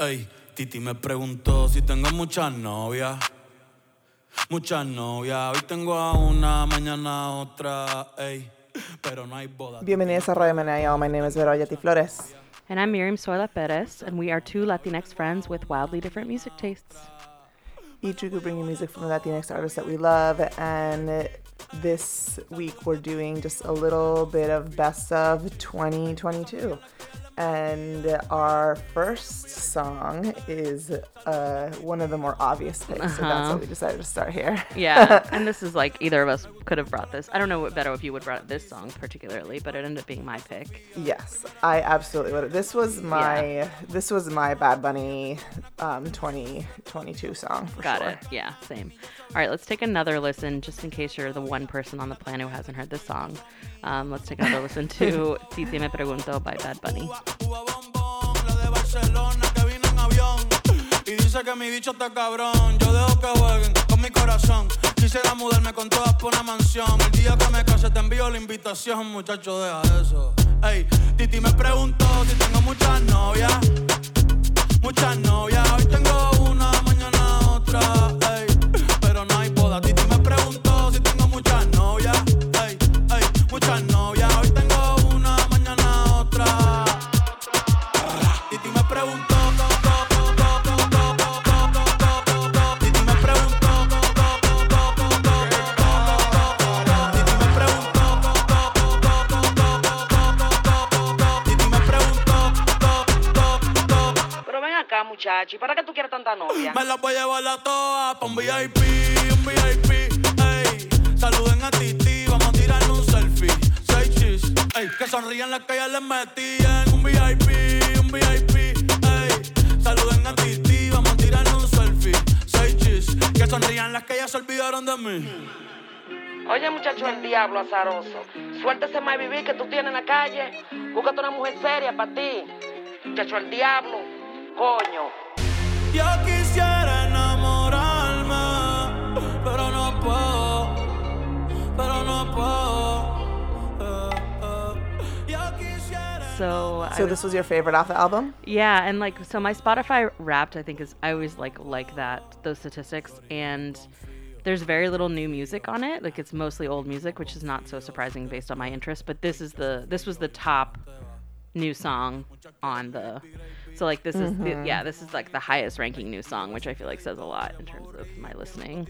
Ey, Titi me preguntó si tengo muchas novias. Muchas novias. Hoy tengo a una, mañana a otra. Ey, pero no hay boda. Bienvenidos a Radio Menea. My name is Vero Bayetti Flores. And I'm Miriam Zoila Perez, and we are two Latinx friends with wildly different music tastes. Each week we bring you music from the Latinx artists that we love, and this week we're doing just a little bit of best of 2022. And our first song is uh, one of the more obvious picks, so that's Uh-huh. why we decided to start here. Yeah, and this is like either of us could have brought this. I don't know what better if you would brought this song particularly, but it ended up being my pick. Yes, I absolutely would. This was my this was my Bad Bunny um, 2022 song for Got sure. it. Yeah, same. All right, let's take another listen just in case you're the one person on the planet who hasn't heard this song. Um, let's take another listen to Titi Me Pregunto by Bad Bunny. Uva bombón, la de Barcelona que vino en avión. Y dice que mi bicho está cabrón. Yo dejo que jueguen con mi corazón. Quisiera mudarme con todas por una mansión. El día que me case te envío la invitación, muchacho, deja eso. Ey, Titi me preguntó si tengo muchas novias. Muchas novias. Hoy tengo azaroso. Suéltese más vivir que tú tienes en la calle. Búscate una mujer seria para ti. Muchacho, el diablo. Coño. Yo quisiera enamorarme, pero no puedo, pero no puedo. Eh, eh. So, So was- this was your favorite off the album? Yeah, and like so my Spotify Wrapped I think is I always like like that those statistics and there's very little new music on it. Like it's mostly old music, which is not so surprising based on my interest, but this is the this was the top new song on the so like this is the, yeah, this is like the highest ranking new song, which I feel like says a lot in terms of my listening.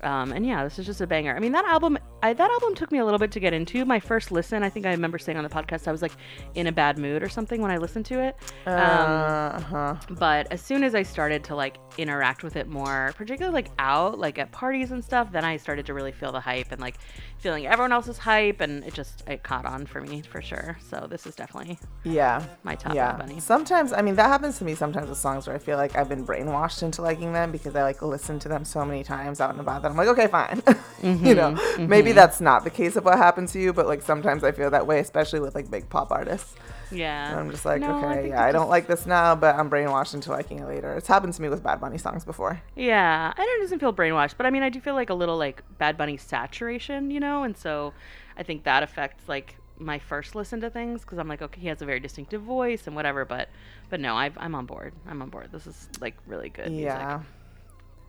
Um, and yeah, this is just a banger. I mean, that album, I, that album took me a little bit to get into. My first listen, I think I remember saying on the podcast, I was like in a bad mood or something when I listened to it. Um, Uh huh. but as soon as I started to like interact with it more, particularly like out, like at parties and stuff, then I started to really feel the hype and like feeling everyone else's hype, and it just it caught on for me for sure. So this is definitely Yeah. My top yeah. Bunny. Sometimes, I mean, that happens to me sometimes with songs where I feel like I've been brainwashed into liking them because I like listen to them so many times out and about that I'm like, okay, fine. you know, Mm-hmm, maybe that's not the case of what happened to you, but like sometimes I feel that way, especially with like big pop artists. yeah. And I'm just like, No, okay, think yeah, I don't just- like this now, but I'm brainwashed into liking it later. It's happened to me with Bad Bunny songs before. Yeah, and it doesn't feel brainwashed, but I mean, I do feel like a little like Bad Bunny saturation, you know, and so I think that affects like my first listen to things because I'm like, okay, he has a very distinctive voice and whatever, but but no, I've, I'm on board. I'm on board. This is like really good Yeah. music.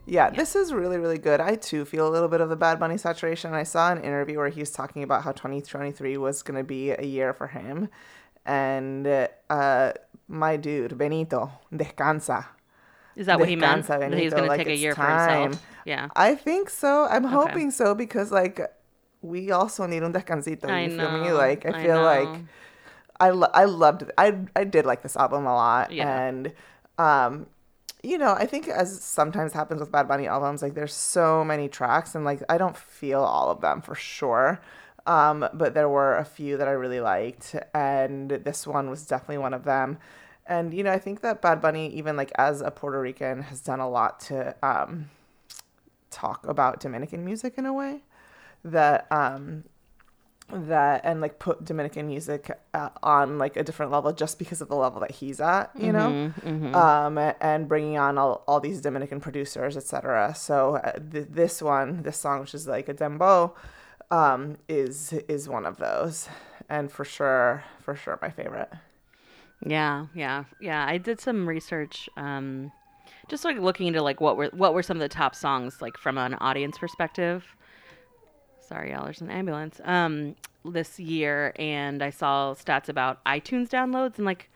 Yeah, this is really, really good. I too feel a little bit of the Bad Bunny saturation. I saw an interview where he was talking about how 2023 was going to be a year for him. And uh, my dude, Benito, descansa. Is that what he meant? Descansa, That he was Benito, going to take a year for himself. Yeah. I think so. I'm hoping so because, like, we also need un descansito. I you feel me? know, Like, I I feel like. I, lo- I loved I I did like this album a lot Yeah. and um you know I think as sometimes happens with Bad Bunny albums like there's so many tracks and like I don't feel all of them for sure. Um but there were a few that I really liked and this one was definitely one of them. And you know I think that Bad Bunny even like as a Puerto Rican has done a lot to um talk about Dominican music in a way that um that and like put Dominican music uh, on like a different level just because of the level that he's at, you know, um, and bringing on all, all these Dominican producers, etc. So uh, th- this one, this song, which is like a dembow, um, is is one of those, and for sure, for sure, my favorite. Yeah, yeah, yeah. I did some research, um, just like looking into like what were what were some of the top songs like from an audience perspective. Sorry, y'all. There's an ambulance. Um, this year, and I saw stats about iTunes downloads, and like,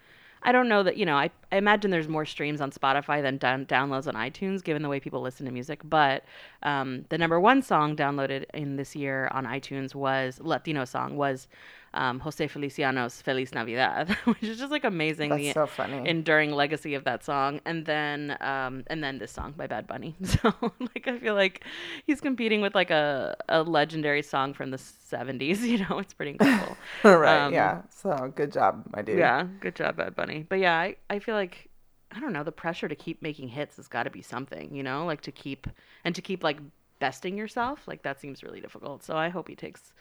I don't know that you know. I, I imagine there's more streams on Spotify than down, downloads on iTunes, given the way people listen to music. But um, the number one song downloaded in this year on iTunes was Latino song was um, Jose Feliciano's Feliz Navidad, which is just like amazing. That's the so funny. enduring legacy of that song, and then um, and then this song by Bad Bunny. So like I feel like he's competing with like a, a legendary song from the '70s. You know, it's pretty incredible. right. Um, yeah. So good job, my dude. yeah, good job, Bad Bunny. But yeah, I, I feel like I don't know the pressure to keep making hits has got to be something. You know, like to keep and to keep like besting yourself. Like that seems really difficult. So I hope he takes.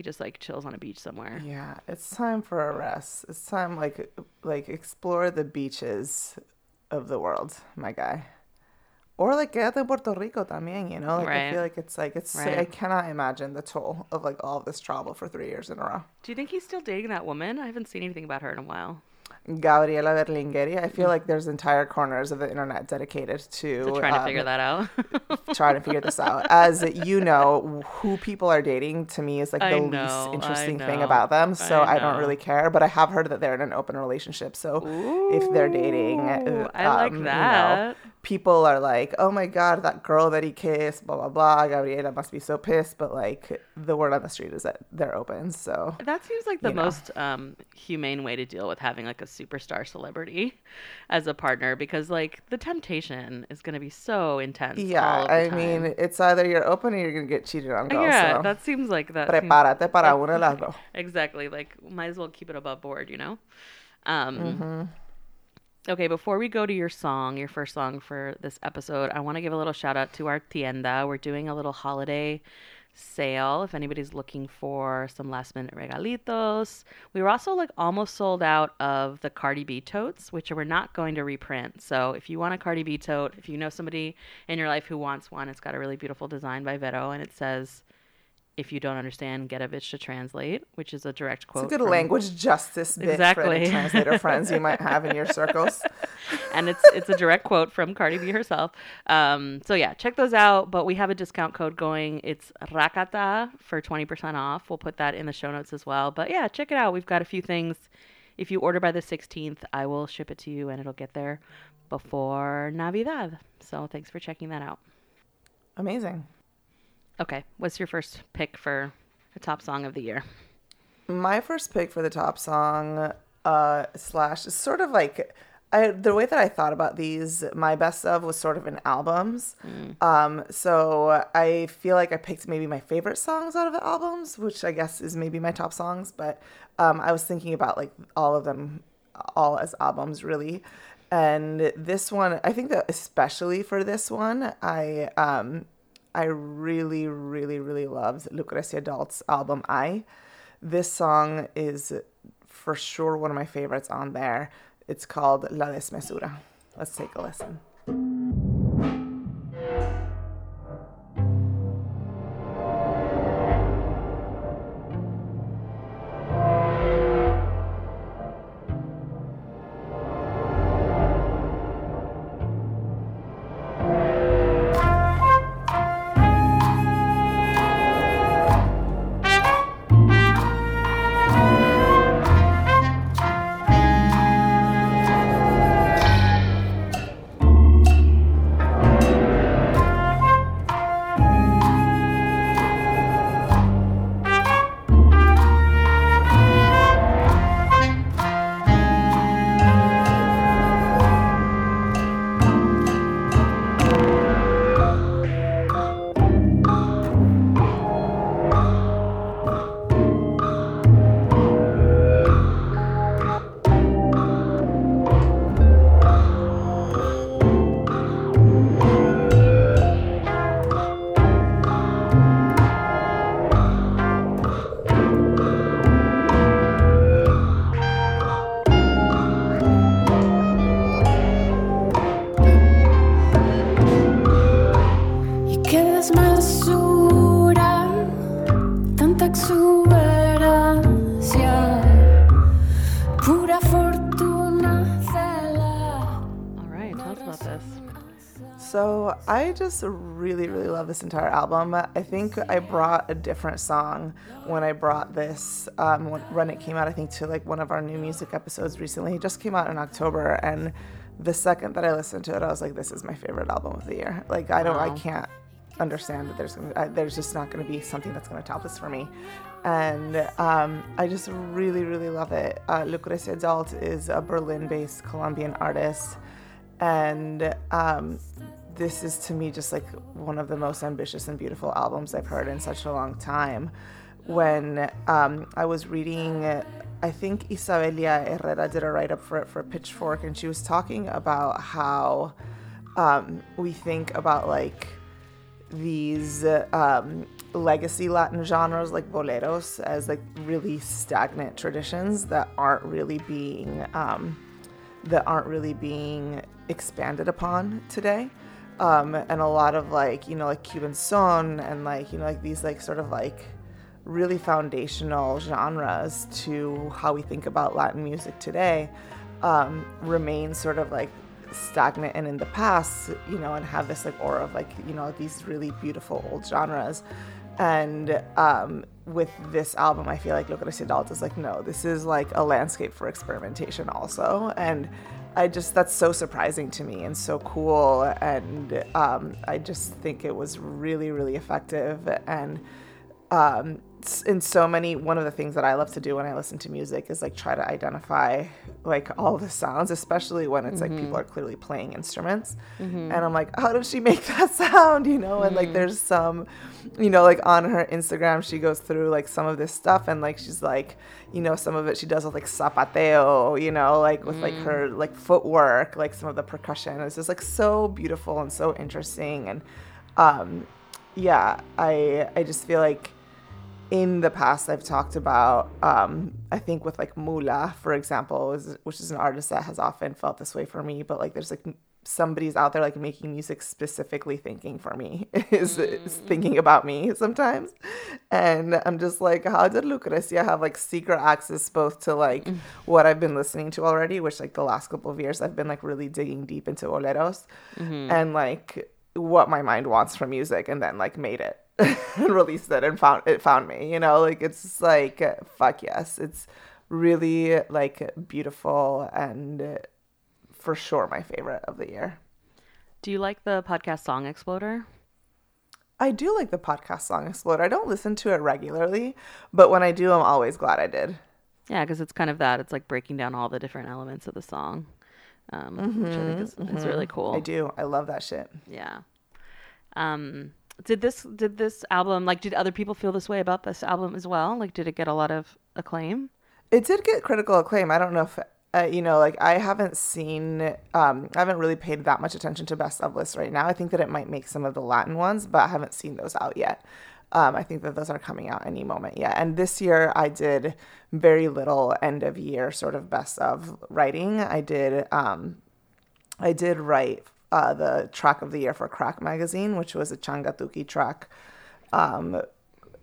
He just like chills on a beach somewhere. Yeah, it's time for a rest. It's time like like explore the beaches of the world, my guy. Or like quédate en Puerto Rico también, you know? Like I feel like it's like it's I cannot imagine the toll of like all of this travel for 3 years in a row. Do you think he's still dating that woman? I haven't seen anything about her in a while. Gabriela Berlingeri, I feel like there's entire corners of the internet dedicated to, To trying to um, figure that out. trying to figure this out. As you know, who people are dating to me is like the I least interesting thing about them. So I I, don't really care. But I have heard that they're in an open relationship. So if they're dating, Ooh, uh, I like um, you know, that. People are like, "Oh my god, that girl that he kissed," blah blah blah. Gabriela must be so pissed. But like the word on the street is that they're open. So That seems like the most um, humane way to deal with having like a superstar celebrity as a partner because like the temptation is going to be so intense. yeah, all of the I time. mean, it's either you're open or you're gonna get cheated on. Girl, yeah, so. that seems like that. seems- Prepárate para una las dos. exactly. Like, might as well keep it above board, you know? Um, Mm-hmm. Okay, before we go to your song, your first song for this episode, I want to give a little shout out to our tienda. We're doing a little holiday sale if anybody's looking for some last minute regalitos. We were also like almost sold out of the Cardi B totes, which we're not going to reprint. So if you want a Cardi B tote, if you know somebody in your life who wants one, it's got a really beautiful design by Vero and it says if you don't understand, get a bitch to translate, which is a direct quote. It's a good from- language justice bit for Exactly. any translator friends you might have in your circles. and it's it's a direct quote from Cardi B herself. Um, so yeah, check those out. But we have a discount code going. It's Rakata for twenty percent off. We'll put that in the show notes as well. But yeah, check it out. We've got a few things. If you order by the sixteenth, I will ship it to you, and it'll get there before Navidad. So thanks for checking that out. Amazing. Okay, what's your first pick for the top song of the year? My first pick for the top song, uh, slash, is sort of like I, the way that I thought about these, my best of was sort of in albums. Um, so I feel like I picked maybe my favorite songs out of the albums, which I guess is maybe my top songs. But um, I was thinking about like all of them, all as albums, really. And this one, I think that especially for this one, I um, I really, really, really loved Lucrecia Dalt's album I. This song is for sure one of my favorites on there. It's called La Desmesura. Let's take a listen. So I just really, really love this entire album. I think I brought a different song when I brought this um, when, it came out. I think to like one of our new music episodes recently. It just came out in October, and the second that I listened to it, I was like, "This is my favorite album of the year." Like I don't, I can't understand that there's gonna, uh, there's just not going to be something that's going to top this for me. And um, I just really, really love it. Uh, Lucrecia Dalt is a Berlin-based Colombian artist and um, this is to me just like one of the most ambitious and beautiful albums I've heard in such a long time. When um, I was reading, I think Isabelia Herrera did a write up for it for Pitchfork, and she was talking about how um, we think about like these um, legacy Latin genres like boleros as like really stagnant traditions that aren't really being um, that aren't really being expanded upon today. Um, and a lot of like you know like Cuban son and like you know like these like sort of like really foundational genres to how we think about Latin music today um, remain sort of like stagnant and in the past, you know, and have this like aura of like, you know, these really beautiful old genres. And um, with this album, I feel like Lucrecia Dalt is like, no, this is like a landscape for experimentation also. And I just, that's so surprising to me and so cool. And um, I just think it was really, really effective. And um, in so many one of the things that i love to do when i listen to music is like try to identify like all the sounds especially when it's like people mm-hmm. are clearly playing instruments. Mm-hmm. And i'm like how did she make that sound? You know and like mm. there's some you know like on her instagram she goes through like some of this stuff and like she's like you know some of it she does with like zapateo you know like with like her mm. like footwork like some of the percussion. It's just like so beautiful and so interesting. And um yeah i i just feel like in the past I've talked about um, I think with like Mula for example is, which is an artist that has often felt this way for me but like there's like somebody's out there like making music specifically thinking for me is, is mm. thinking about me sometimes. And I'm just like how did Lucrecia have like secret access both to like mm. what I've been listening to already which like the last couple of years I've been like really digging deep into boleros mm-hmm. and like what my mind wants from music and then like made it and released it and found it found me you know like it's like fuck yes it's really like beautiful and for sure my favorite of the year Do you like the podcast Song Exploder? i do like the podcast song Exploder. i don't listen to it regularly but when i do i'm always glad i did Yeah, because it's kind of that. It's like breaking down all the different elements of the song, um, which I think is, is really cool. i do i love that shit Yeah. Um, did this did this album like did other people feel this way about this album as well? Like, did it get a lot of acclaim? it did get critical acclaim. I don't know if uh, you know, like I haven't seen, um, I haven't really paid that much attention to best of lists right now. I think that it might make some of the Latin ones, but I haven't seen those out yet. Um, I think that those are coming out any moment yet. And this year I did very little end of year sort of best of writing. I did, um, I did write uh, the track of the year for Crack Magazine, which was a Changatuki track um,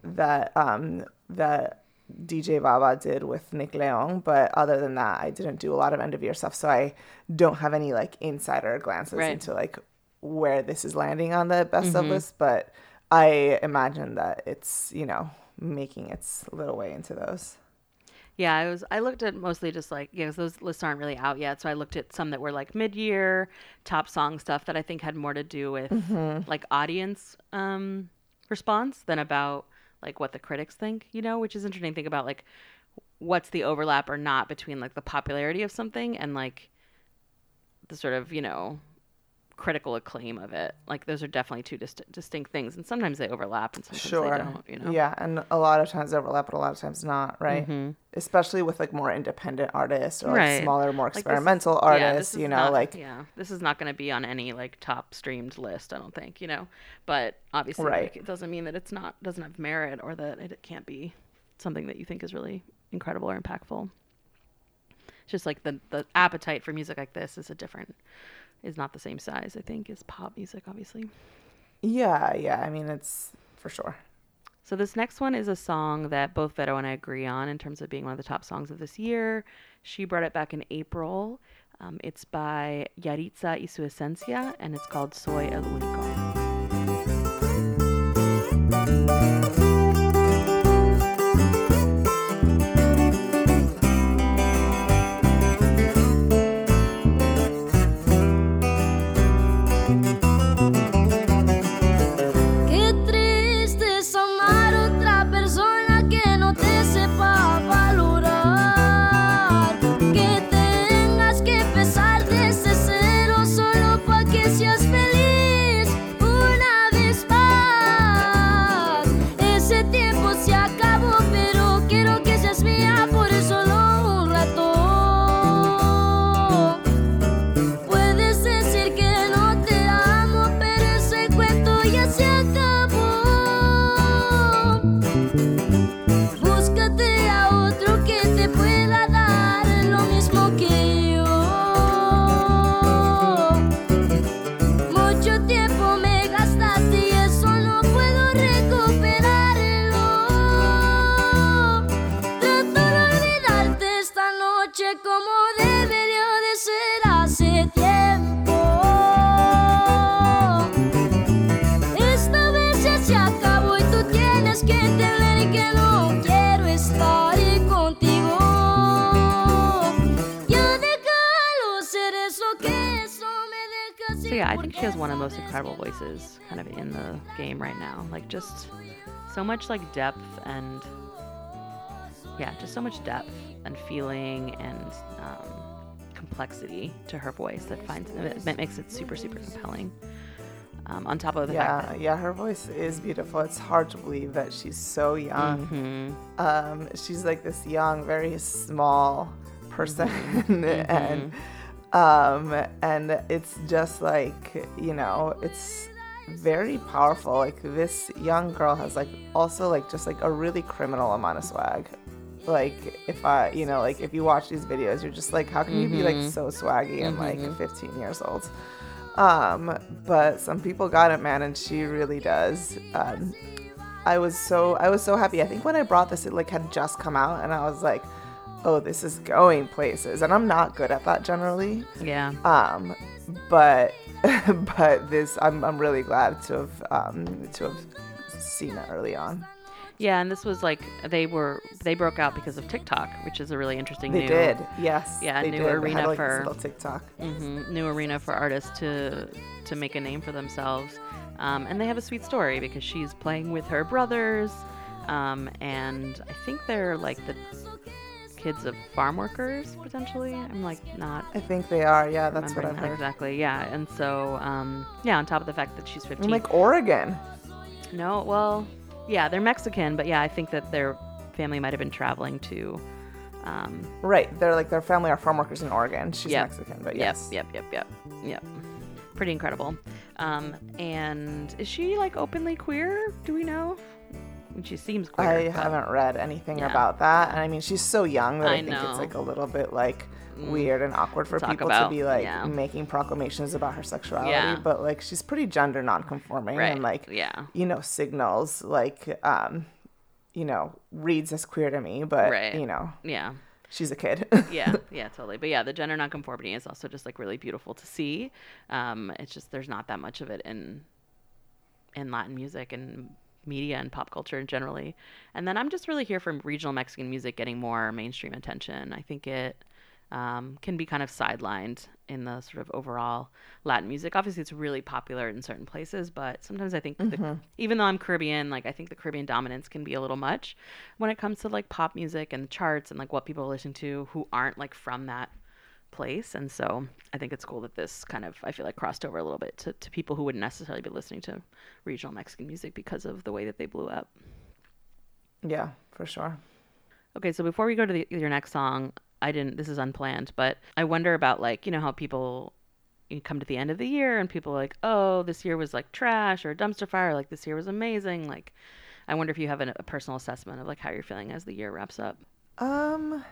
that um, that DJ Baba did with Nick León. But other than that, I didn't do a lot of end of year stuff, so I don't have any like insider glances Right. into like where this is landing on the best of list. But I imagine that it's you know making its little way into those. Yeah, I was. I looked at mostly just like yeah, those lists aren't really out yet. So I looked at some that were like mid-year top song stuff that I think had more to do with like audience um, response than about like what the critics think. You know, which is interesting. to Think about like what's the overlap or not between like the popularity of something and like the sort of you know critical acclaim of it. Like those are definitely two dist- distinct things, and sometimes they overlap and sometimes Sure. they don't. You know. Yeah, and a lot of times overlap, but a lot of times not, right? Mm-hmm. Especially with like more independent artists or like Right. smaller, more Like, experimental yeah, this artists. is you know, not- like yeah, this is not going to be on any like top streamed list. I don't think you know, but obviously, Right. like, it doesn't mean that it's not doesn't have merit or that it can't be something that you think is really incredible or impactful. It's just like the the appetite for music like this is a different is not the same size. I think as pop music, obviously. yeah, yeah. I mean, it's for sure. So this next one is a song that both Vero and I agree on in terms of being one of the top songs of this year. She brought it back in April. Um, it's by Yahritza y su esencia, and it's called Soy el único. Voices kind of in the game right now. Like just so much like depth and yeah, just so much depth and feeling and um, complexity to her voice that finds that makes it super super compelling. Um, on top of the Yeah, fact that yeah, her voice is beautiful. It's hard to believe that she's so young. Mm-hmm. Um, she's like this young, very small person, Mm-hmm. and um, and it's just like you know, it's very powerful. Like this young girl has like also like just like a really criminal amount of swag. Like if I, you know, like if you watch these videos, you're just like, how can you be Mm-hmm. like so swaggy and like 15 years old? Um, but some people got it, man, and she really does. Um, I was so I was so happy. I think when I brought this, it like had just come out, and I was like, "Oh, this is going places." And I'm not good at that generally. yeah, Um, but but this, I'm I'm really glad to have um to have seen it early on. yeah, and this was like they were they broke out because of TikTok, which is a really interesting. They new, did, yes. Yeah, new did. They had, arena like, for- TikTok. hmm new arena for artists to to make a name for themselves. Um, and they have a sweet story because she's playing with her brothers, um, and I think they're like the kids of farm workers potentially. I'm like not I think they are. Yeah, that's what I've heard. exactly. Yeah, and so um, yeah, on top of the fact that she's 15. In, like Oregon. no, well, yeah, they're Mexican, but yeah, I think that their family might have been traveling to. Um, Right. They're like their family are farm workers in Oregon. She's Yep. Mexican, but Yep, yes. yep, yep, yep, yep. Pretty incredible. Um, and is she like openly queer? Do we know? She seems queer. I but- haven't read anything Yeah. about that. And I mean, she's so young that I, I think know. Mm. it's like a little bit like weird and awkward for Talk people about, to be like yeah. making proclamations about her sexuality. Yeah. But like, she's pretty gender nonconforming Right. and like, yeah. you know, signals like, um, you know, reads as queer to me, but Right. you know, Yeah. she's a kid. yeah, yeah, totally. But yeah, the gender nonconformity is also just like really beautiful to see. Um, it's just there's not that much of it in in Latin music and media and pop culture generally. And then I'm just really here for regional Mexican music getting more mainstream attention. I think it um, can be kind of sidelined in the sort of overall Latin music. Obviously, it's really popular in certain places, but sometimes I think, the, even though I'm Caribbean, like I think the Caribbean dominance can be a little much when it comes to like pop music and charts and like what people are listening to who aren't like from that place. And so I think it's cool that this kind of I feel like crossed over a little bit to, to people who wouldn't necessarily be listening to regional Mexican music because of the way that they blew up. yeah, for sure. Okay, so before we go to the, your next song, I didn't. This is unplanned, but I wonder about like you know how people you come to the end of the year and people are like, oh, this year was like trash or a dumpster fire. Like this year was amazing. Like, I wonder if you have an, a personal assessment of like how you're feeling as the year wraps up. Um,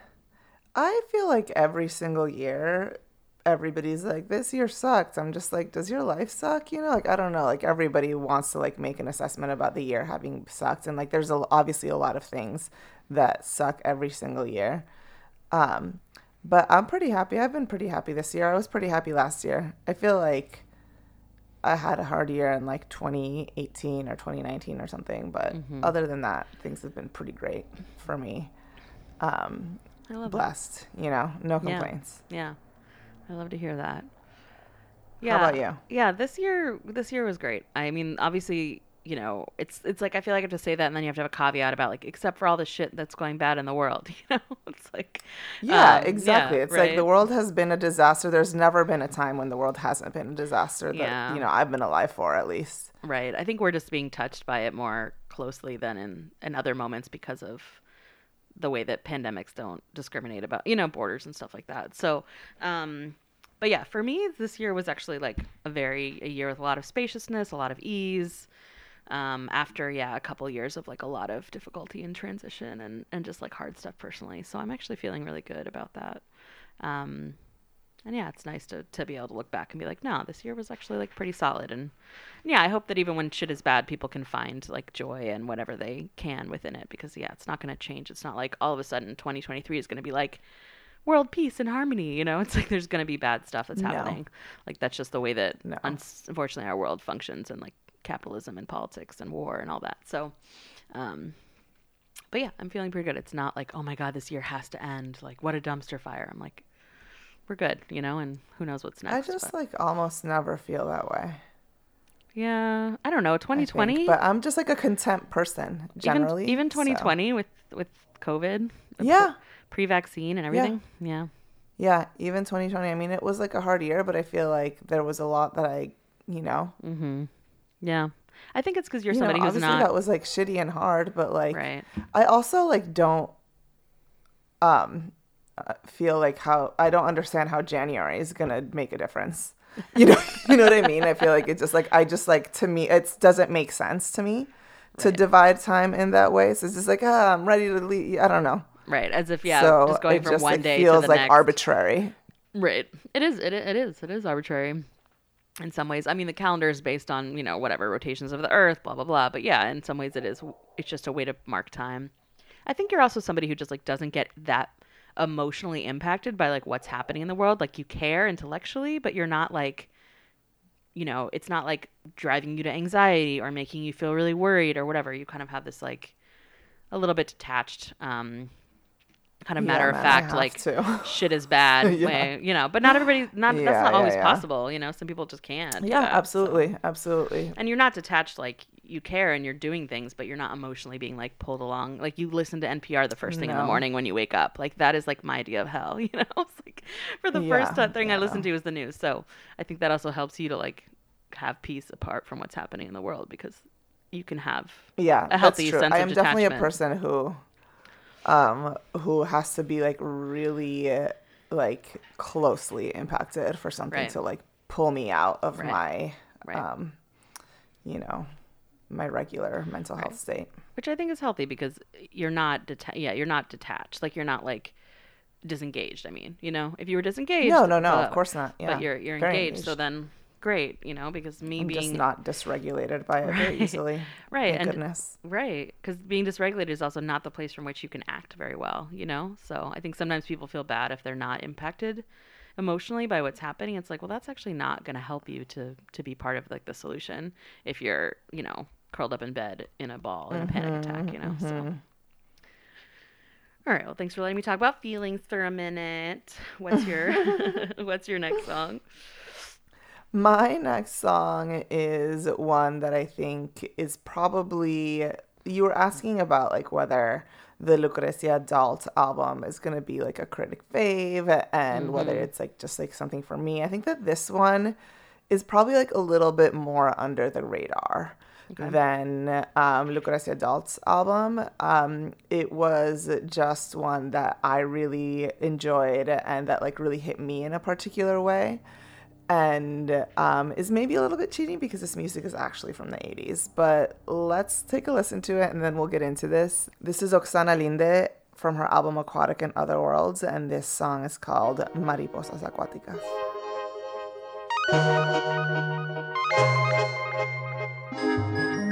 I feel like every single year, everybody's like, "This year sucked." I'm just like, "Does your life suck?" You know, like I don't know. Like everybody wants to like make an assessment about the year having sucked, and like there's a, obviously a lot of things that suck every single year. Um, but I'm pretty happy. I've been pretty happy this year. I was pretty happy last year. I feel like I had a hard year in like 2018 or 2019 or something, but Mm-hmm. other than that, things have been pretty great for me. Um, I love that. blessed, you know, no complaints. Yeah, I love to hear that. How about you? Yeah, this year this year was great. I mean, obviously, you know, it's it's like I feel like I have to say that, and then you have to have a caveat about like, except for all the shit that's going bad in the world. You know, it's like, Yeah, um, exactly. yeah, it's like the world has been a disaster. There's never been a time when the world hasn't been a disaster that, Yeah. you know, I've been alive for at least. Right. I think we're just being touched by it more closely than in, in other moments because of the way that pandemics don't discriminate about, you know, borders and stuff like that. So, um, but yeah, for me, this year was actually like a very, a year with a lot of spaciousness, a lot of ease. Um, after, yeah, a couple years of like a lot of difficulty and transition and, and just like hard stuff personally. So I'm actually feeling really good about that. Um, and yeah, it's nice to, to be able to look back and be like, no, this year was actually like pretty solid. And yeah, I hope that even when shit is bad, people can find like joy and whatever they can within it because yeah, it's not going to change. It's not like all of a sudden 2023 is going to be like world peace and harmony. You know, it's like there's going to be bad stuff that's No. happening. Like that's just the way that No. unfortunately our world functions and like capitalism and politics and war and all that. So, um, but yeah, I'm feeling pretty good. It's not like, oh my God, this year has to end. Like, what a dumpster fire. I'm like, we're good, you know, and who knows what's next. I just but- like almost never feel that way. yeah, I don't know. I think. 2020, But I'm just like a content person generally. even, even so- 2020 with, with COVID, Yeah. pre vaccine and everything. Yeah. Yeah, even 2020. I mean, it was like a hard year, but I feel like there was a lot that I, you know, Mm-hmm. Yeah. I think it's because you're you know, somebody who's obviously not. that was like shitty and hard, but like right. I also like don't um feel like how I don't understand how January is gonna make a difference. You know, you know what I mean? I feel like it just like I just like to me it doesn't make sense to me to divide time in that way. So it's just like ah, I'm ready to leave. I don't know. Right. As if, yeah, so just going from just one like, day feels to the like next. arbitrary. Right. It is. It, it is. It is arbitrary in some ways. I mean, the calendar is based on, you know, whatever rotations of the earth, blah, blah, blah. But yeah, in some ways it is. It's just a way to mark time. I think you're also somebody who just like doesn't get that emotionally impacted by like what's happening in the world. Like you care intellectually, but you're not like, you know, it's not like driving you to anxiety or making you feel really worried or whatever. You kind of have this like a little bit detached, um, kind of Yeah, matter of man, I fact, like to. shit is bad Yeah. way, you know. But not everybody, not Yeah, that's not always possible, you know. Some people just can't. Yeah, that, so- absolutely, absolutely. And you're not detached, like you care and you're doing things, but you're not emotionally being like pulled along. Like you listen to NPR the first thing in the morning when you wake up. Like that is like my idea of hell, you know. It's like for the Yeah, first thing I yeah. listen to is the news. So I think that also helps you to like have peace apart from what's happening in the world because you can have yeah a healthy that's true. sense i of am definitely a person who um who has to be like really like closely impacted for something Right. to like pull me out of Right. my Right. um you know my regular mental health state. Which I think is healthy because you're not deta- yeah you're not detached. Like you're not like disengaged I mean you know? If you were disengaged no no no uh, of course not. yeah. but you're you're Very engaged, so then great you know because me I'm being just not dysregulated by it very easily. Right Thank and goodness. right because being dysregulated is also not the place from which you can act very well you know? So I think sometimes people feel bad if they're not impacted emotionally by what's happening. It's like well that's actually not going to help you to to be part of like the solution if you're you know curled up in bed in a ball in a panic mm-hmm, attack you know so. Mm-hmm. all right well thanks for letting me talk about feelings for a minute. What's your what's your next song? My next song is one that I think is probably you were asking about like whether the Lucrecia Dalt album is gonna be like a critic fave and whether mm-hmm. it's like just like something for me. I think that this one is probably like a little bit more under the radar than um, Lucrecia Dalt's album. Um, it was just one that I really enjoyed and that like really hit me in a particular way and um, is maybe a little bit cheating because this music is actually from the 80s. But let's take a listen to it and then we'll get into this. This is Oksana Linde from her album Aquatic and Other Worlds, and this song is called Mariposas Acuáticas. So,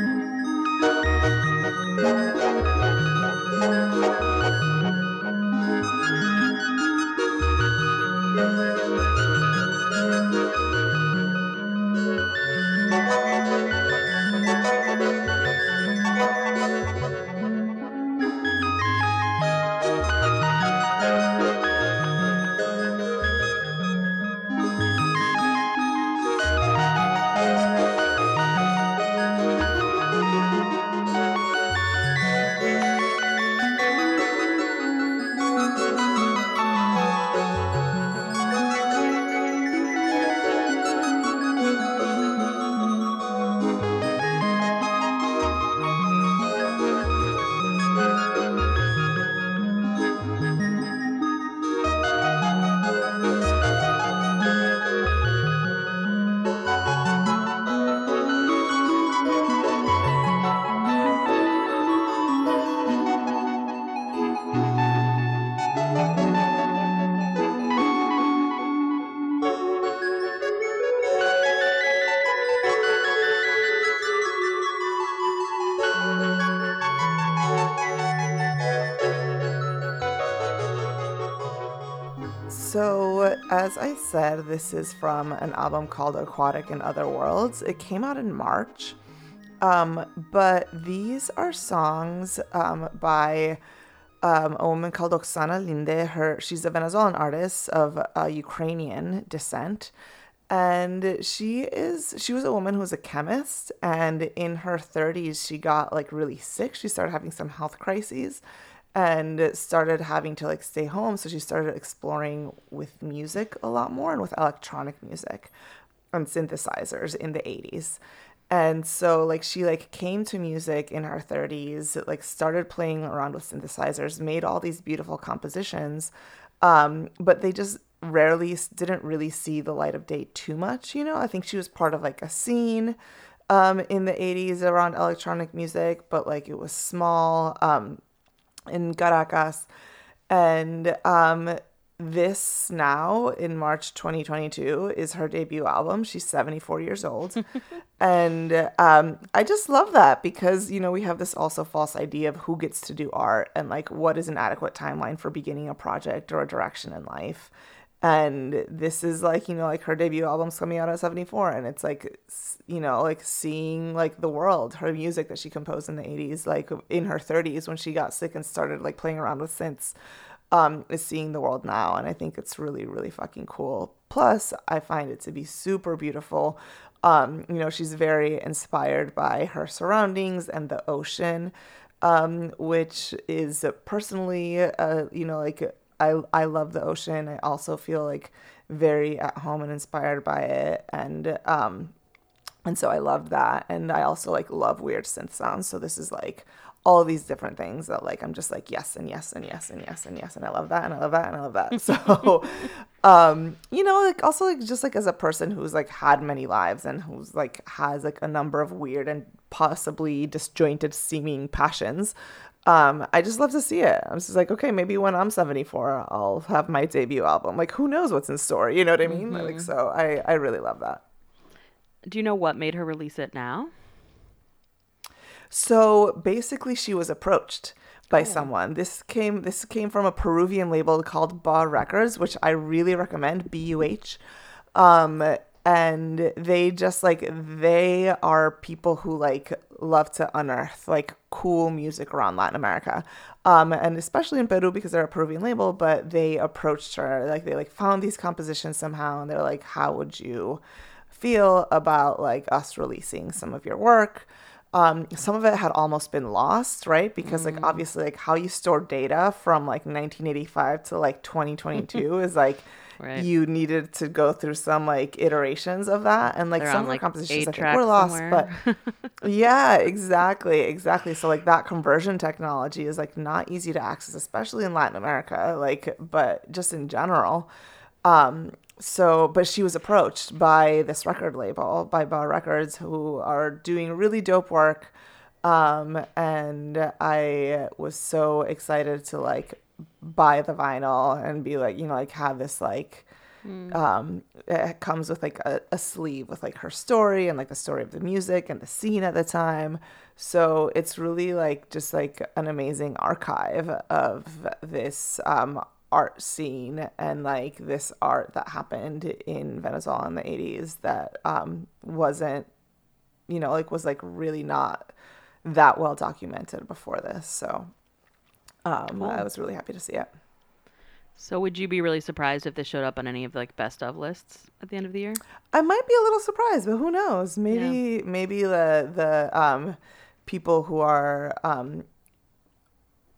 as I said, this is from an album called Aquatic in Other Worlds. It came out in March. Um, but these are songs um, by um, a woman called Oksana Linde. Her, she's a Venezuelan artist of uh, Ukrainian descent. And she is she was a woman who was a chemist and in her 30s she got like really sick. She started having some health crises and started having to like stay home. So she started exploring with music a lot more and with electronic music and synthesizers in the 80s. And so like she like came to music in her 30s, like started playing around with synthesizers, made all these beautiful compositions. Um, but they just rarely didn't really see the light of day too much, you know? I think she was part of like a scene um in the 80s around electronic music, but like it was small. Um in Caracas. And um, this now in March 2022 is her debut album. She's 74 years old. and um, I just love that because, you know, we have this also false idea of who gets to do art and like what is an adequate timeline for beginning a project or a direction in life and this is like you know like her debut album's coming out at 74 and it's like you know like seeing like the world her music that she composed in the 80s like in her 30s when she got sick and started like playing around with synths um is seeing the world now and i think it's really really fucking cool. Plus i find it to be super beautiful. Um you know she's very inspired by her surroundings and the ocean um which is personally uh you know like I I love the ocean. I also feel like very at home and inspired by it, and um, and so I love that. And I also like love weird synth sounds. So this is like all these different things that like I'm just like yes and yes and yes and yes and yes and I love that and I love that and I love that. So um you know like also like just like as a person who's like had many lives and who's like has like a number of weird and possibly disjointed seeming passions um, I just love to see it. I'm just like, okay, maybe when I'm 74, I'll have my debut album. Like, who knows what's in store? You know what I mean? Mm-hmm. Like, so I, I really love that. Do you know what made her release it now? So basically, she was approached by oh. someone. This came this came from a Peruvian label called Buh Records, which I really recommend. B U H. Um, and they just like they are people who like love to unearth like cool music around Latin America. Um, and especially in Peru because they're a Peruvian label, but they approached her like they like found these compositions somehow and they're like, How would you feel about like us releasing some of your work? Um, some of it had almost been lost, right? Because like mm. obviously like how you store data from like 1985 to like 2022 is like Right. You needed to go through some like iterations of that, and like They're some of the compositions I think were lost. Somewhere. But yeah, exactly, exactly. So like that conversion technology is like not easy to access, especially in Latin America. Like, but just in general. Um, so, but she was approached by this record label, by Buh Records, who are doing really dope work. Um, and I was so excited to like buy the vinyl and be like, you know, like have this like mm. um it comes with like a, a sleeve with like her story and like the story of the music and the scene at the time. So it's really like just like an amazing archive of this um art scene and like this art that happened in Venezuela in the 80s that um wasn't you know like was like really not that well documented before this. So um, cool. I was really happy to see it. So, would you be really surprised if this showed up on any of the like best of lists at the end of the year? I might be a little surprised, but who knows? Maybe, yeah. maybe the the um, people who are um,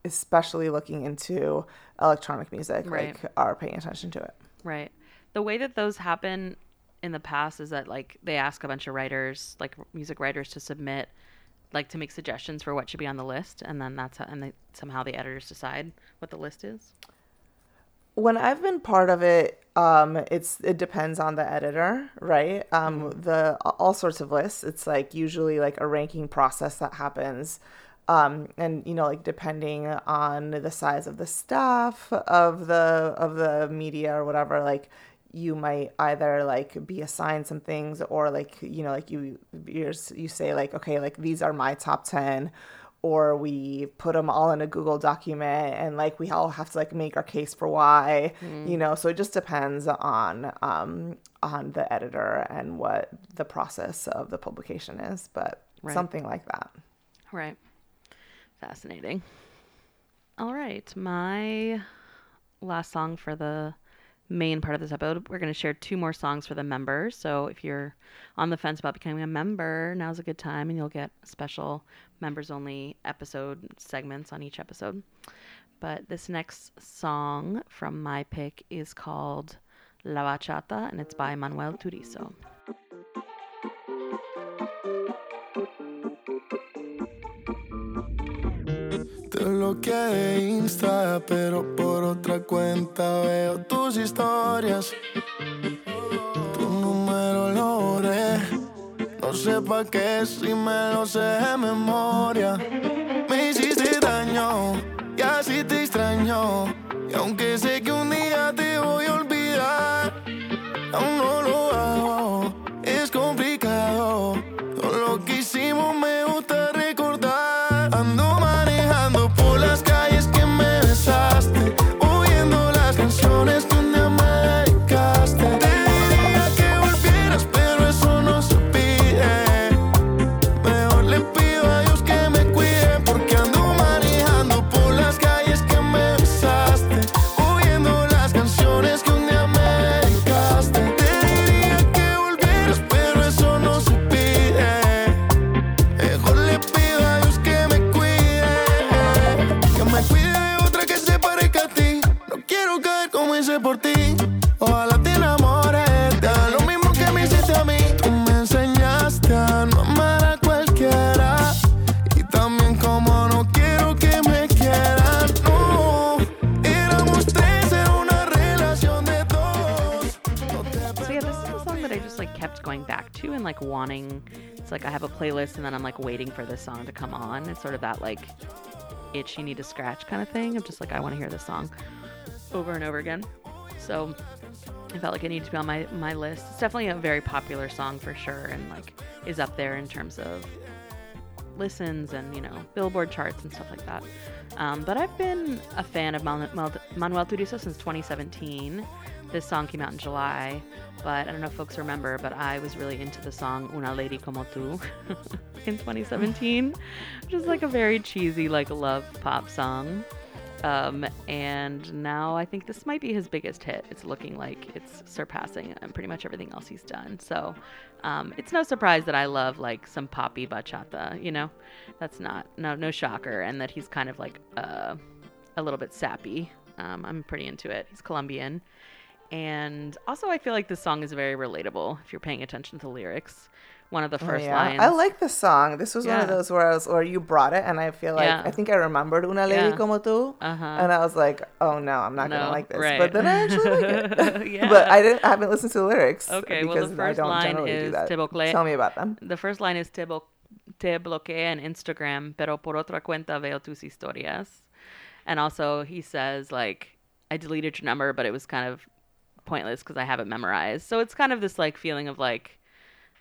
especially looking into electronic music right. like are paying attention to it. Right. The way that those happen in the past is that like they ask a bunch of writers, like music writers, to submit like to make suggestions for what should be on the list, and then that's how, and they, somehow the editors decide what the list is. When I've been part of it, um, it's it depends on the editor, right? Um, mm-hmm. the all sorts of lists. It's like usually like a ranking process that happens. Um, and you know like depending on the size of the staff of the of the media or whatever like you might either like be assigned some things or like you know like you you say like okay like these are my top 10 or we put them all in a Google document and like we all have to like make our case for why, you know. So it just depends on um, on the editor and what the process of the publication is, but Right. something like that. Right. Fascinating. All right. My last song for the main part of this episode, we're going to share two more songs for the members. So if you're on the fence about becoming a member, now's a good time and you'll get special members only episode segments on each episode. But this next song from my pick is called La Bachata and it's by Manuel Turizo. Bloqueé de Insta, pero por otra cuenta veo tus historias. Tu número lo borré. No sé pa' qué si me lo sé de memoria. Me hiciste daño y así te extraño. Y aunque sé que un día te like I have a playlist and then I'm like waiting for this song to come on. It's sort of that like itch you need to scratch kind of thing. I'm just like I want to hear this song over and over again. So I felt like it needed to be on my my list. It's definitely a very popular song for sure, and like is up there in terms of listens and you know Billboard charts and stuff like that. Um, but I've been a fan of Manuel, Manuel Turizo since 2017. This song came out in July, but I don't know if folks remember, but I was really into the song Una Lady Como Tu in 2017, which is like a very cheesy, like love pop song. Um, and now I think this might be his biggest hit. It's looking like it's surpassing um, pretty much everything else he's done. So um, it's no surprise that I love like some poppy bachata. You know, that's not no no shocker, and that he's kind of like uh, a little bit sappy. Um, I'm pretty into it. He's Colombian, and also I feel like this song is very relatable if you're paying attention to the lyrics. One of the Oh, first yeah. lines. I like the song. This was one of those where I was, or you brought it, and I feel like Yeah. I think I remembered Una Lady Yeah. Como Tu, Uh-huh. and I was like, oh no, I'm not No, gonna like this. right. But then I actually like it. But I didn't. I haven't listened to the lyrics. Okay, well, the because I first don't line generally do is that. Tell me about them. The first line is te, blo- te bloqueé en Instagram, pero por otra cuenta veo tus historias. And also he says like I deleted your number, but it was kind of pointless because I have it memorized. So it's kind of this like feeling of like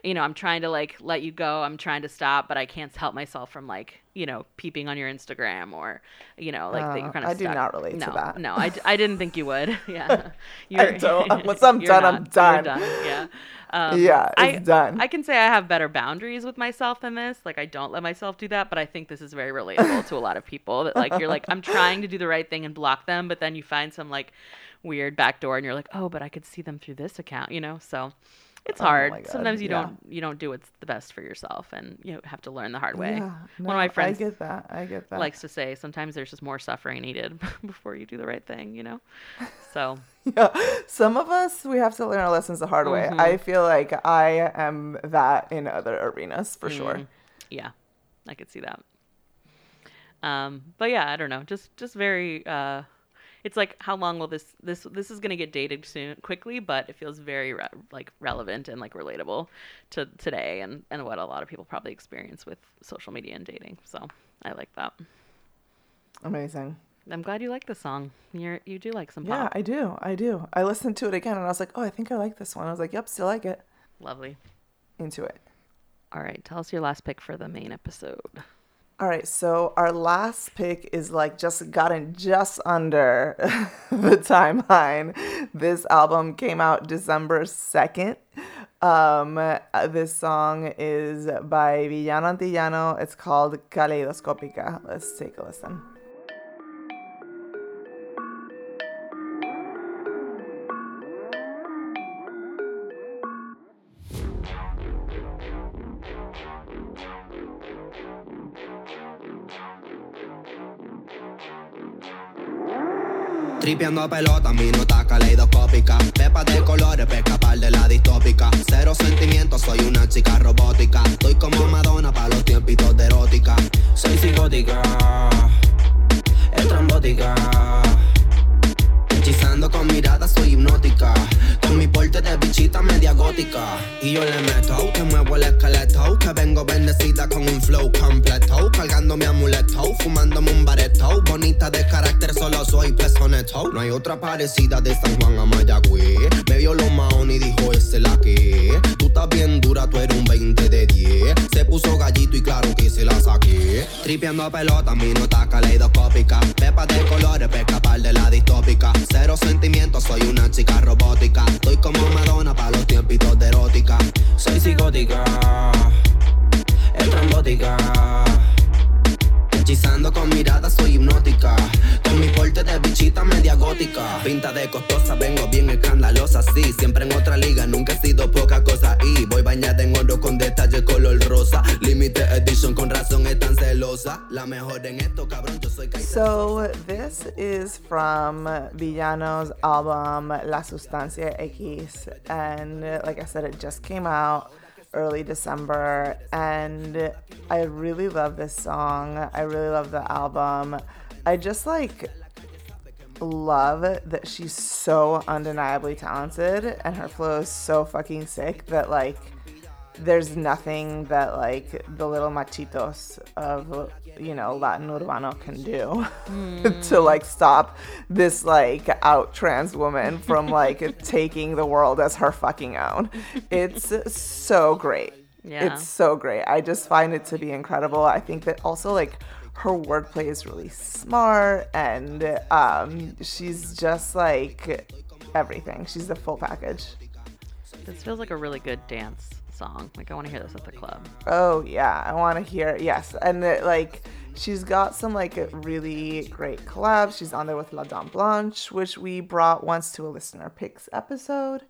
you know, I'm trying to like let you go. I'm trying to stop, but I can't help myself from like, you know, peeping on your Instagram or, you know, like that you're Uh, kind of I do not relate to no, that. No, I, d- I didn't think you would. Yeah. You're- don't. Once I'm done, I'm not. You're done. Yeah. Um, Yeah, I, it's done. I can say I have better boundaries with myself than this. Like I don't let myself do that, but I think this is very relatable to a lot of people. That like you're like I'm trying to do the right thing and block them, but then you find some like weird back door and you're like, oh, but I could see them through this account, you know? So it's Oh hard. Sometimes you yeah. don't you don't do what's the best for yourself, and you have to learn the hard way. Yeah, One of my friends I get that. I get that. likes to say sometimes there's just more suffering needed before you do the right thing, you know? So yeah. Some of us we have to learn our lessons the hard Mm-hmm. way. I feel like I am that in other arenas for sure. Mm, yeah, I could see that. Um, but yeah, I don't know. Just just very. Uh, it's like how long will this this this is gonna get dated soon quickly, but it feels very re- like relevant and like relatable to today and and what a lot of people probably experience with social media and dating. So I like that. Amazing. I'm glad you like the song. You're you do like some Yeah. I do. I do. I listened to it again and I was like, oh, I think I like this one. I was like, yep, still like it. Lovely. Into it. All right, tell us your last pick for the main episode. All right, so our last pick is like just gotten just under the timeline. This album came out December 2nd. Um, this song is by Villano Antillano. It's called Kaleidoscopica. Let's take a listen. Tripeando a pelota, mi nota caleidoscópica. Pepa de colores, para escapar de la distópica. Cero sentimientos, soy una chica robótica. Estoy como Madonna para los tiempitos de erótica. Soy psicótica, estrambótica. Hechizando con mirada, soy hipnótica. Con mi porte de bichita media gótica. Y yo le meto, que muevo el esqueleto. Que vengo bendecida con un flow completo. Cargando mi amuleto, fumándome un bareto. Bonita de carácter, solo soy pesoneto. No hay otra parecida de San Juan a Mayagüez. Me vio lo maón y dijo, ese la que. Tú estás bien dura, tú eres un 20 de 10. Se puso gallito y claro que. Tripeando a pelota, mi nota caleidoscópica. Pepa de colores, para escapar de la distópica. Cero sentimientos, soy una chica robótica. Estoy como Madonna para los tiempitos de erótica. Soy psicótica, estrambótica. Hechizando con soy hipnótica. Con mi porte de bichita media gótica. Pinta de costosa, vengo bien escandalosa, sí. Siempre en otra liga, nunca he sido poca cosa. Y voy bañada en oro con detalle color rosa. Limited edition, con razón es tan celosa. La mejor en esto, cabrón, yo soy So this is from Villano's album La Sustancia X, and like I said, it just came out early December, and I really love this song. I really love the album. I just like love that she's so undeniably talented, and her flow is so fucking sick that like there's nothing that like the little machitos of you know Latin urbano can do to like stop this like out trans woman from like taking the world as her fucking own. It's so great. Yeah. It's so great. I just find it to be incredible. I think that also like her wordplay is really smart and um she's just like everything. She's the full package. This feels like a really good dance song. Like I want to hear this at the club. Oh yeah, I want to hear it. yes, and it, like she's got some like really great collabs. She's on there with La Dame Blanche, which we brought once to a listener picks episode.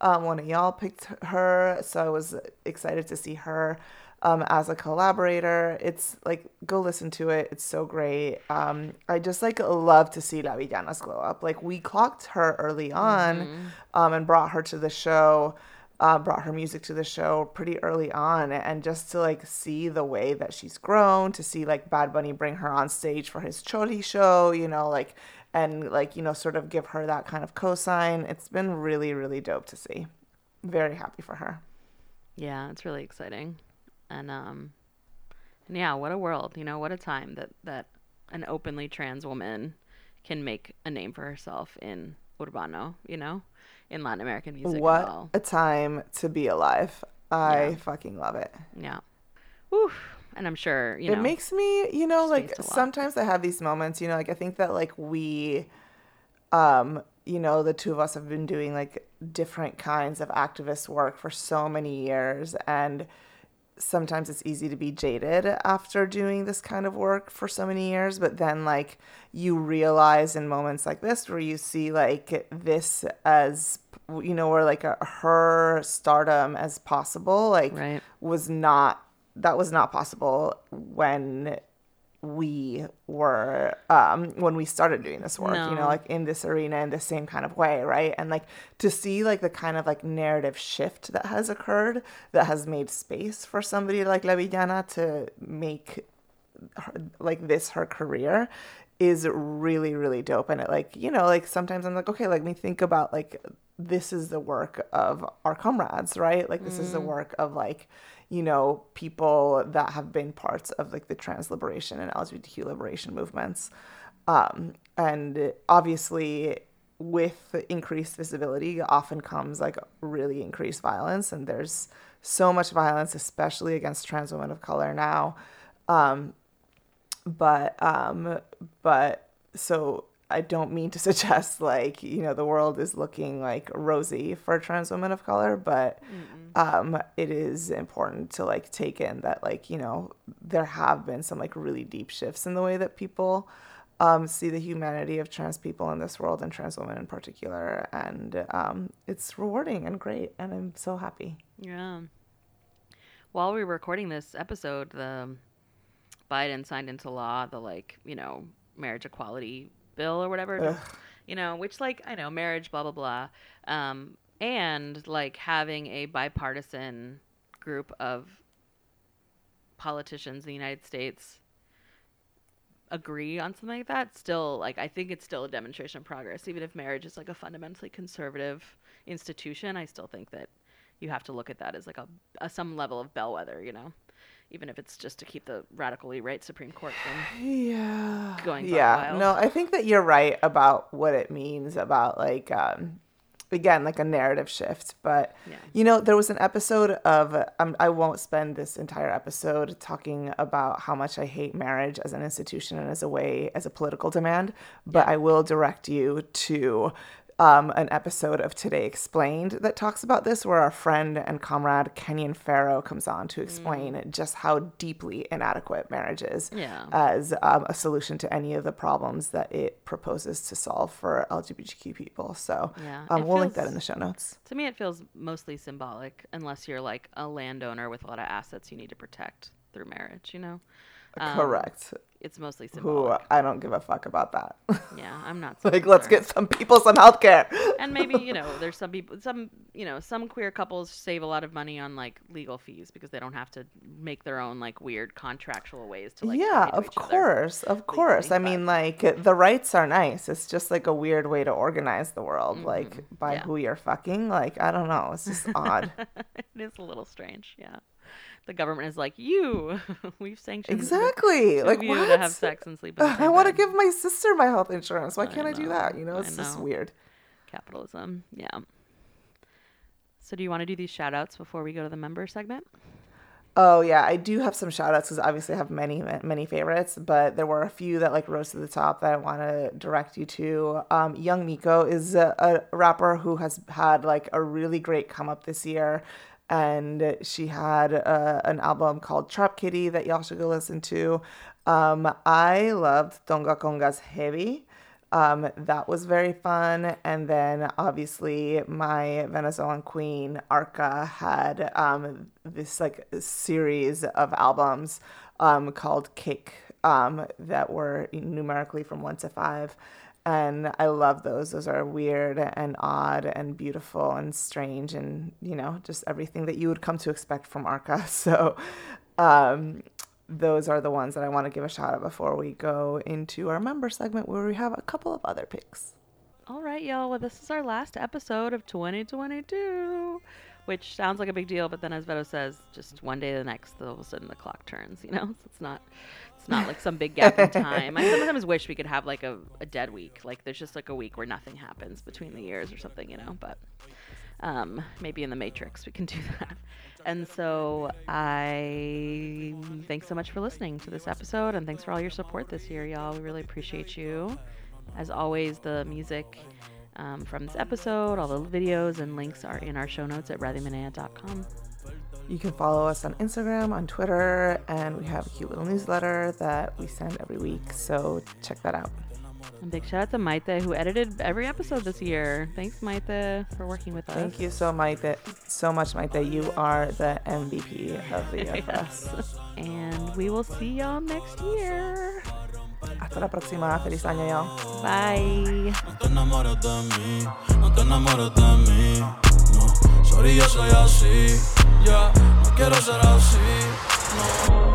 Um, one of y'all picked her, so I was excited to see her um, as a collaborator. It's like go listen to it. It's so great. Um, I just like love to see La Villanas glow up. Like we clocked her early on, um, and brought her to the show uh, brought her music to the show pretty early on and just to like see the way that she's grown to see like bad bunny bring her on stage for his choli show you know like and like you know sort of give her that kind of cosign it's been really really dope to see very happy for her Yeah, it's really exciting. And um and yeah, what a world, you know, what a time that that an openly trans woman can make a name for herself in urbano, you know, in Latin American music what well. a time to be alive i Yeah. fucking love it Yeah. Woo. And I'm sure, you know it makes me you know like speaks a lot. sometimes i have these moments you know like i think that like we um you know the two of us have been doing like different kinds of activist work for so many years and sometimes it's easy to be jaded after doing this kind of work for so many years but then like you realize in moments like this where you see like this as you know where like a, her stardom as possible like Right. was not that was not possible when we were um when we started doing this work you know like in this arena in the same kind of way right? And like to see like the kind of like narrative shift that has occurred that has made space for somebody like La Villana to make her, like this her career is really really dope. And it like you know like sometimes i'm like okay let me think about like this is the work of our comrades right? Like this is the work of like you know people that have been parts of like the trans liberation and lgbtq liberation movements. Um and obviously with increased visibility often comes like really increased violence. And there's so much violence especially against trans women of color now. Um but um, but so I don't mean to suggest like you know the world is looking like rosy for trans women of color, but um, it is important to like take in that like you know there have been some like really deep shifts in the way that people um, see the humanity of trans people in this world and trans women in particular, and um, it's rewarding and great, and I'm so happy. Yeah. While we were recording this episode, the Biden signed into law the like, you know, marriage equality bill or whatever. You know, which like I know marriage, blah blah blah, um, and like having a bipartisan group of politicians in the United States agree on something like that still like i think it's still a demonstration of progress even if marriage is like a fundamentally conservative institution i still think that you have to look at that as like a, a some level of bellwether you know even if it's just to keep the radically right supreme court from Yeah. Going Yeah. No, I think that you're right about what it means about like um again like a narrative shift but Yeah. you know there was an episode of um, i won't spend this entire episode talking about how much i hate marriage as an institution and as a way as a political demand but i will direct you to um, an episode of Today Explained that talks about this, where our friend and comrade Kenyon Farrow comes on to explain just how deeply inadequate marriage is Yeah. as um, a solution to any of the problems that it proposes to solve for LGBTQ people. So Yeah, um, we'll link that in the show notes. to me it feels mostly symbolic unless you're like a landowner with a lot of assets you need to protect through marriage you know Um, Correct. it's mostly Who symbolic I don't give a fuck about that. yeah i'm not so like, let's get some people some health care. and maybe you know there's some people some you know some queer couples save a lot of money on like legal fees because they don't have to make their own like weird contractual ways to like yeah, of course, of course. I mean, like the rights are nice. It's just like a weird way to organize the world, like by Mm-hmm. Yeah. who you're fucking. Like I don't know. It's just odd. it is a little strange yeah the government is like you we've sanctioned exactly. Like you what? to have sex and sleep I want to give my sister my health insurance. Why I can't I, do that? You know, I it's just weird. capitalism yeah so do you want to do these shout outs before we go to the member segment Oh yeah, I do have some shout outs because obviously I have many many favorites, but there were a few that like rose to the top that I want to direct you to. Um, Young Miko is a, a rapper who has had like a really great come up this year, and she had uh, an album called Trap Kitty that y'all should go listen to. Um, I loved Tonga Conga's Heavy. Um, that was very fun. And then obviously my Venezuelan queen Arca had um, this like series of albums um, called Kick um, that were numerically from one to five. And I love those. Those are weird and odd and beautiful and strange and, you know, just everything that you would come to expect from Arca. So, um, those are the ones that I want to give a shout out before we go into our member segment where we have a couple of other picks. All right, y'all. Well, this is our last episode of 2022, which sounds like a big deal, but then, as Beto says, just one day to the next, all of a sudden the clock turns. You know, so it's not, it's not like some big gap in time. I sometimes wish we could have like a, a dead week, like there's just like a week where nothing happens between the years or something. You know, but um, maybe in the Matrix we can do that. And so I thanks so much for listening to this episode, and thanks for all your support this year, y'all. We really appreciate you. As always, the music um, from this episode, all the videos and links are in our show notes at radiomenea.com. You can follow us on Instagram, on Twitter, and we have a cute little newsletter that we send every week. So check that out. And big shout out to Maite who edited every episode this year. Thanks, Maite, for working with us. Thank you so much, so much, Maite. You are the MVP of the UFS. And we will see y'all next year. Hasta la próxima. Feliz año, y'all. Bye. No te enamores de mí, no te enamores de mí. No, sorry, yo soy así. Ya, no quiero ser así. No.